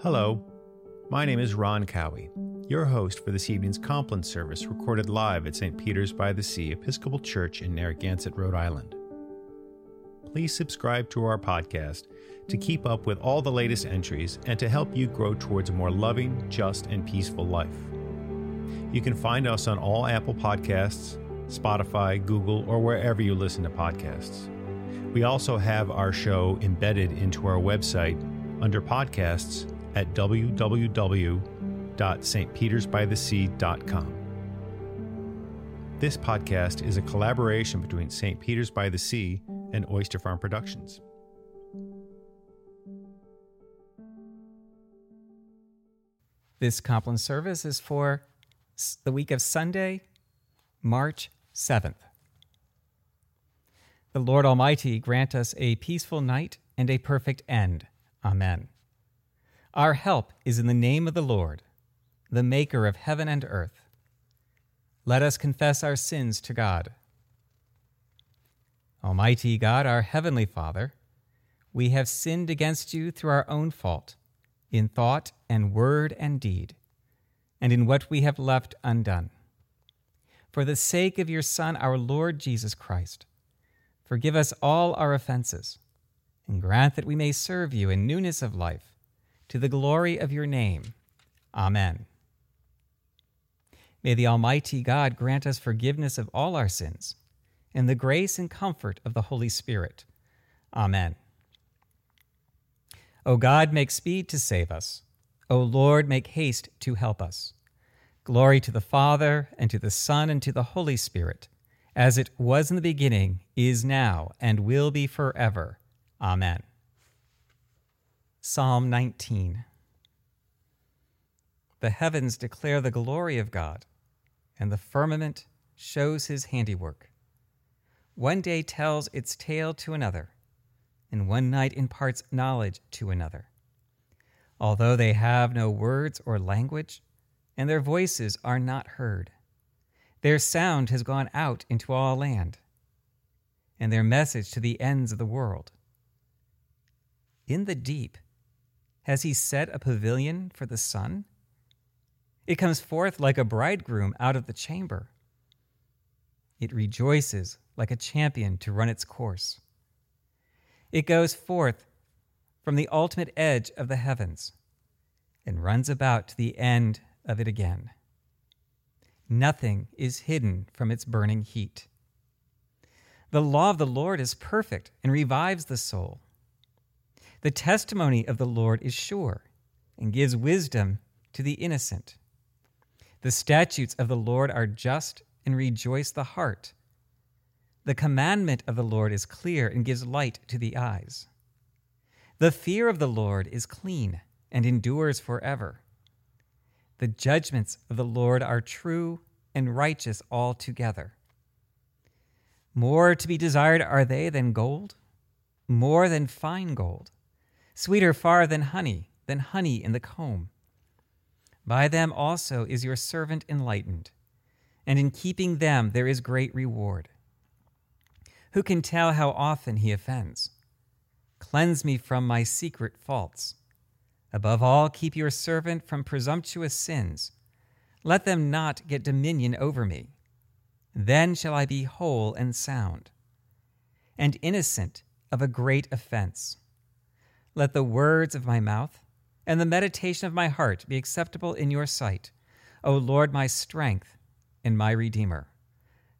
Hello, my name is Ron Cowie, your host for this evening's Compline service recorded live at St. Peter's by the Sea Episcopal Church in Narragansett, Rhode Island. Please subscribe to our podcast to keep up with all the latest entries and to help you grow towards a more loving, just, and peaceful life. You can find us on all Apple Podcasts, Spotify, Google, or wherever you listen to podcasts. We also have our show embedded into our website under podcasts at www.stpetersbythesea.com. This podcast is a collaboration between St. Peter's by the Sea and Oyster Farm Productions. This Compline service is for the week of Sunday, March 7th. The Lord Almighty grant us a peaceful night and a perfect end. Amen. Our help is in the name of the Lord, the Maker of heaven and earth. Let us confess our sins to God. Almighty God, our heavenly Father, we have sinned against you through our own fault, in thought and word and deed, and in what we have left undone. For the sake of your Son, our Lord Jesus Christ, forgive us all our offenses, and grant that we may serve you in newness of life, to the glory of your name. Amen. May the Almighty God grant us forgiveness of all our sins and the grace and comfort of the Holy Spirit. Amen. O God, make speed to save us. O Lord, make haste to help us. Glory to the Father, and to the Son, and to the Holy Spirit, as it was in the beginning, is now, and will be forever. Amen. Psalm 19 The heavens declare the glory of God, and the firmament shows his handiwork. One day tells its tale to another, and one night imparts knowledge to another. Although they have no words or language, and their voices are not heard, their sound has gone out into all land, and their message to the ends of the world. In the deep, has he set a pavilion for the sun? It comes forth like a bridegroom out of the chamber. It rejoices like a champion to run its course. It goes forth from the ultimate edge of the heavens and runs about to the end of it again. Nothing is hidden from its burning heat. The law of the Lord is perfect and revives the soul. The testimony of the Lord is sure and gives wisdom to the innocent. The statutes of the Lord are just and rejoice the heart. The commandment of the Lord is clear and gives light to the eyes. The fear of the Lord is clean and endures forever. The judgments of the Lord are true and righteous altogether. More to be desired are they than gold, more than fine gold, sweeter far than honey, than honey in the comb. By them also is your servant enlightened, and in keeping them there is great reward. Who can tell how often he offends? Cleanse me from my secret faults. Above all, keep your servant from presumptuous sins. Let them not get dominion over me. Then shall I be whole and sound, and innocent of a great offense. Let the words of my mouth and the meditation of my heart be acceptable in your sight, O Lord, my strength and my Redeemer.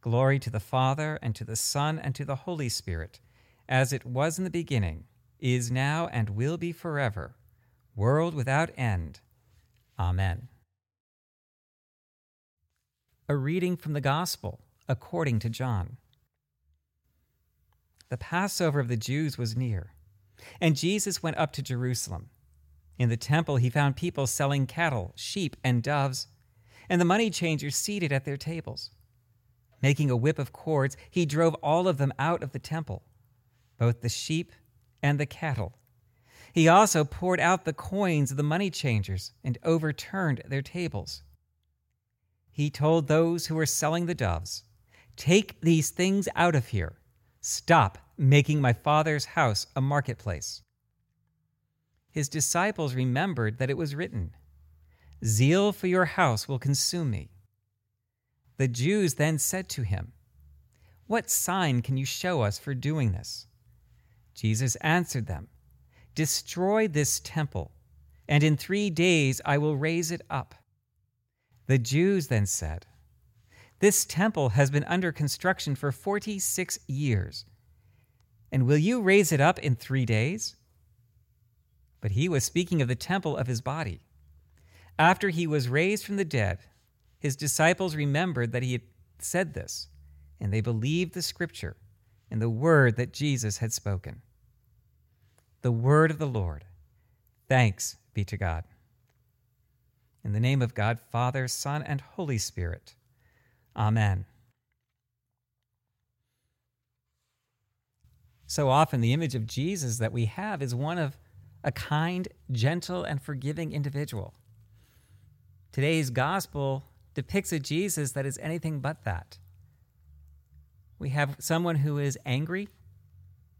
Glory to the Father, and to the Son, and to the Holy Spirit, as it was in the beginning, is now, and will be forever, world without end. Amen. A reading from the Gospel according to John. The Passover of the Jews was near, and Jesus went up to Jerusalem. In the temple, he found people selling cattle, sheep, and doves, and the money changers seated at their tables. Making a whip of cords, he drove all of them out of the temple, both the sheep and the cattle. He also poured out the coins of the money changers and overturned their tables. He told those who were selling the doves, Take these things out of here. Stop making my father's house a marketplace. his disciples remembered that it was written, Zeal for your house will consume me. The Jews then said to him, What sign can you show us for doing this? Jesus answered them, Destroy this temple, and in three days I will raise it up. The Jews then said, This temple has been under construction for 46 years, and will you raise it up in three days? But he was speaking of the temple of his body. After he was raised from the dead, his disciples remembered that he had said this, and they believed the scripture and the word that Jesus had spoken. The word of the Lord. Thanks be to God. In the name of God, Father, Son, and Holy Spirit. Amen. So often, the image of Jesus that we have is one of a kind, gentle, and forgiving individual. Today's gospel depicts a Jesus that is anything but that. We have someone who is angry,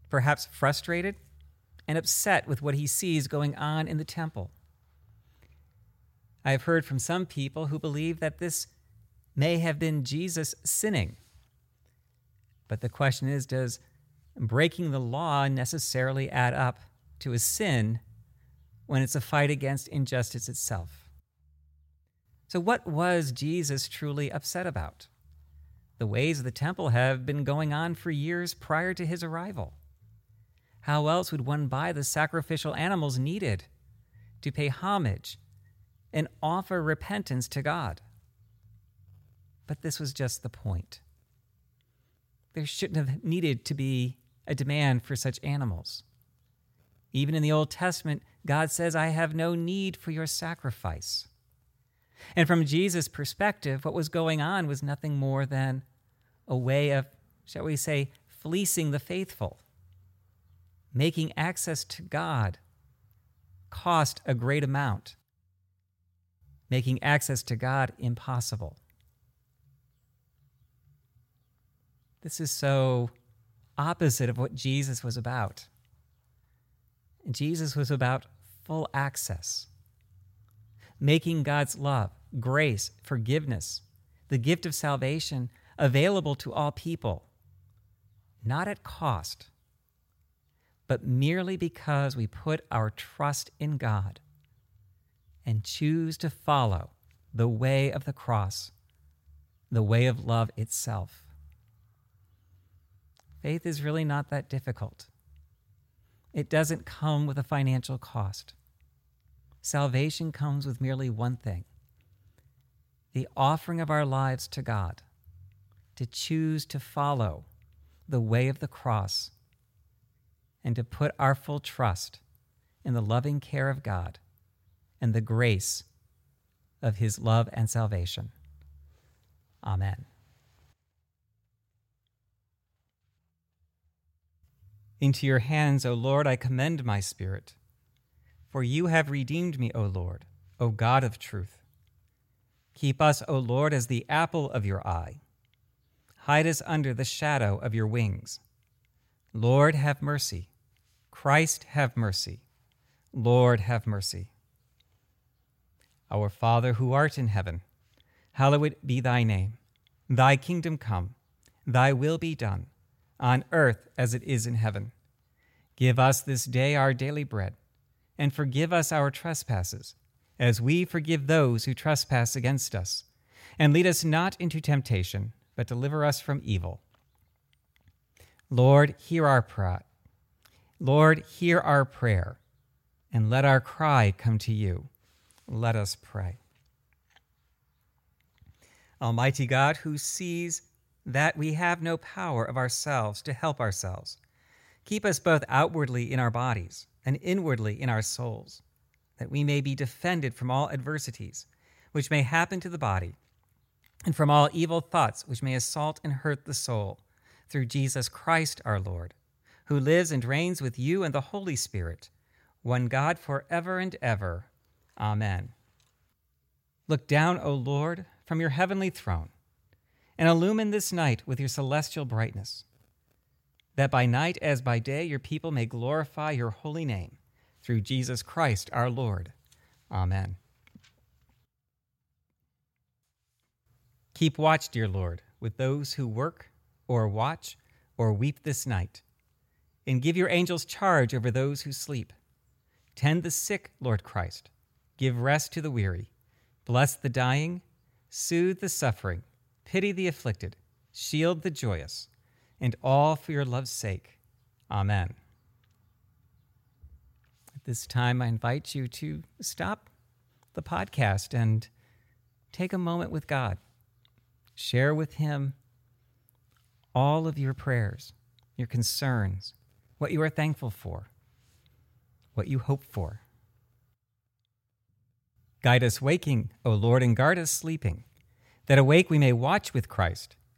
perhaps frustrated, and upset with what he sees going on in the temple. I have heard from some people who believe that this may have been Jesus sinning. But the question is does breaking the law necessarily add up to a sin when it's a fight against injustice itself. So, what was Jesus truly upset about? The ways of the temple have been going on for years prior to his arrival. How else would one buy the sacrificial animals needed to pay homage and offer repentance to God? But this was just the point. There shouldn't have needed to be a demand for such animals. Even in the Old Testament, God says, I have no need for your sacrifice. And from Jesus' perspective, what was going on was nothing more than a way of, shall we say, fleecing the faithful, making access to God cost a great amount, making access to God impossible. This is so opposite of what Jesus was about. Jesus was about full access, making God's love, grace, forgiveness, the gift of salvation available to all people, not at cost, but merely because we put our trust in God and choose to follow the way of the cross, the way of love itself. Faith is really not that difficult. It doesn't come with a financial cost. Salvation comes with merely one thing the offering of our lives to God, to choose to follow the way of the cross, and to put our full trust in the loving care of God and the grace of His love and salvation. Amen. Into your hands, O Lord, I commend my spirit. For you have redeemed me, O Lord, O God of truth. Keep us, O Lord, as the apple of your eye. Hide us under the shadow of your wings. Lord, have mercy. Christ, have mercy. Lord, have mercy. Our Father who art in heaven, hallowed be thy name. Thy kingdom come, thy will be done on earth as it is in heaven. Give us this day our daily bread, and forgive us our trespasses, as we forgive those who trespass against us. And lead us not into temptation, but deliver us from evil. Lord, hear our prayer. Lord, hear our prayer, and let our cry come to you. Let us pray. Almighty God, who sees that we have no power of ourselves to help ourselves. Keep us both outwardly in our bodies and inwardly in our souls, that we may be defended from all adversities which may happen to the body, and from all evil thoughts which may assault and hurt the soul, through Jesus Christ our Lord, who lives and reigns with you and the Holy Spirit, one God for ever and ever. Amen. Look down, O Lord, from your heavenly throne and illumine this night with your celestial brightness, that by night as by day your people may glorify your holy name through Jesus Christ our Lord. Amen. Keep watch, dear Lord, with those who work or watch or weep this night, and give your angels charge over those who sleep. Tend the sick, Lord Christ. Give rest to the weary. Bless the dying. Soothe the suffering. Pity the afflicted. Shield the joyous. And all for your love's sake. Amen. At this time, I invite you to stop the podcast and take a moment with God. Share with Him all of your prayers, your concerns, what you are thankful for, what you hope for. Guide us waking, O Lord, and guard us sleeping, that awake we may watch with Christ,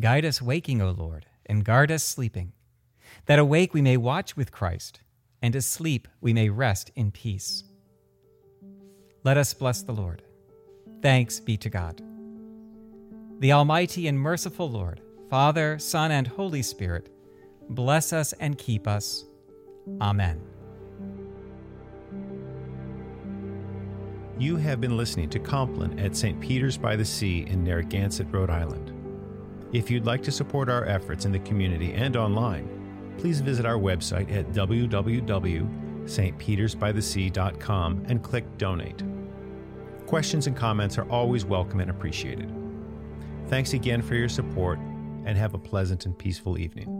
Guide us waking, O Lord, and guard us sleeping, that awake we may watch with Christ, and asleep we may rest in peace. Let us bless the Lord. Thanks be to God. The Almighty and merciful Lord, Father, Son, and Holy Spirit, bless us and keep us. Amen. You have been listening to Compline at St. Peter's by the Sea in Narragansett, Rhode Island. If you'd like to support our efforts in the community and online, please visit our website at www.stpetersbythesea.com and click Donate. Questions and comments are always welcome and appreciated. Thanks again for your support, and have a pleasant and peaceful evening.